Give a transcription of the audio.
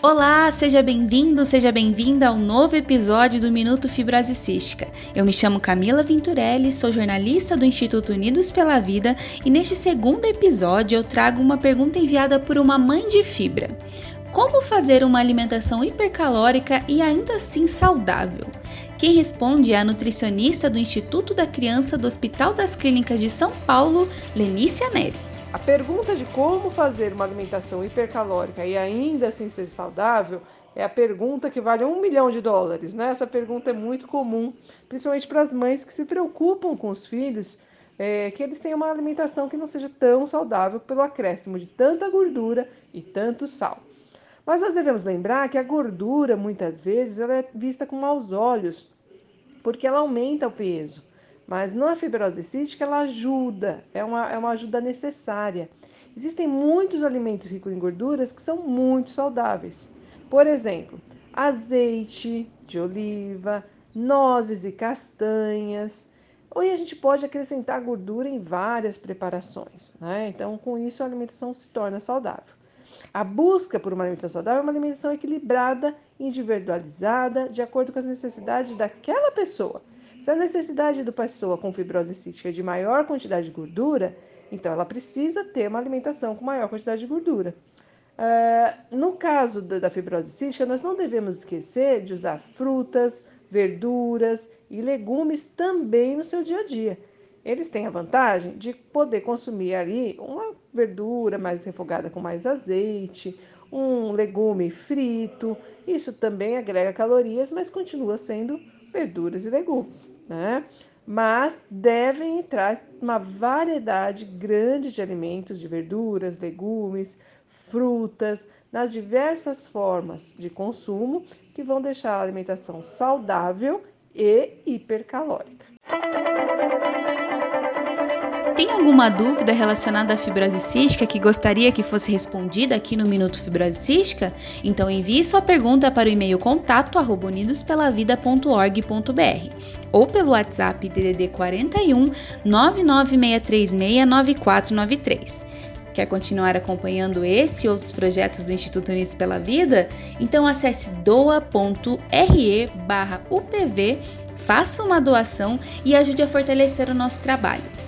Olá, seja bem-vindo, seja bem-vinda ao novo episódio do Minuto Fibrose Cística. Eu me chamo Camila Venturelli, sou jornalista do Instituto Unidos pela Vida e neste segundo episódio eu trago uma pergunta enviada por uma mãe de fibra. Como fazer uma alimentação hipercalórica e ainda assim saudável? Quem responde é a nutricionista do Instituto da Criança do Hospital das Clínicas de São Paulo, Lenícia Neri. A pergunta de como fazer uma alimentação hipercalórica e ainda assim ser saudável é a pergunta que vale um milhão de dólares. Né? Essa pergunta é muito comum, principalmente para as mães que se preocupam com os filhos, é, que eles tenham uma alimentação que não seja tão saudável pelo acréscimo de tanta gordura e tanto sal. Mas nós devemos lembrar que a gordura, muitas vezes, ela é vista com maus olhos, porque ela aumenta o peso. Mas na fibrose cística ela ajuda, é uma, é uma ajuda necessária. Existem muitos alimentos ricos em gorduras que são muito saudáveis. Por exemplo, azeite de oliva, nozes e castanhas. Ou a gente pode acrescentar gordura em várias preparações. Né? Então, com isso, a alimentação se torna saudável. A busca por uma alimentação saudável é uma alimentação equilibrada, individualizada, de acordo com as necessidades daquela pessoa. Se a necessidade do pessoa com fibrose cística é de maior quantidade de gordura, então ela precisa ter uma alimentação com maior quantidade de gordura. Uh, no caso da, da fibrose cística, nós não devemos esquecer de usar frutas, verduras e legumes também no seu dia a dia. Eles têm a vantagem de poder consumir ali uma verdura mais refogada com mais azeite, um legume frito. Isso também agrega calorias, mas continua sendo verduras e legumes, né? Mas devem entrar uma variedade grande de alimentos, de verduras, legumes, frutas, nas diversas formas de consumo que vão deixar a alimentação saudável e hipercalórica. Tem alguma dúvida relacionada à fibrose cística que gostaria que fosse respondida aqui no Minuto Fibrose Cística? Então envie sua pergunta para o e-mail contato unidospelavida.org.br ou pelo WhatsApp DDD 41 996369493. Quer continuar acompanhando esse e outros projetos do Instituto Unidos pela Vida? Então acesse doa.re/upv, faça uma doação e ajude a fortalecer o nosso trabalho.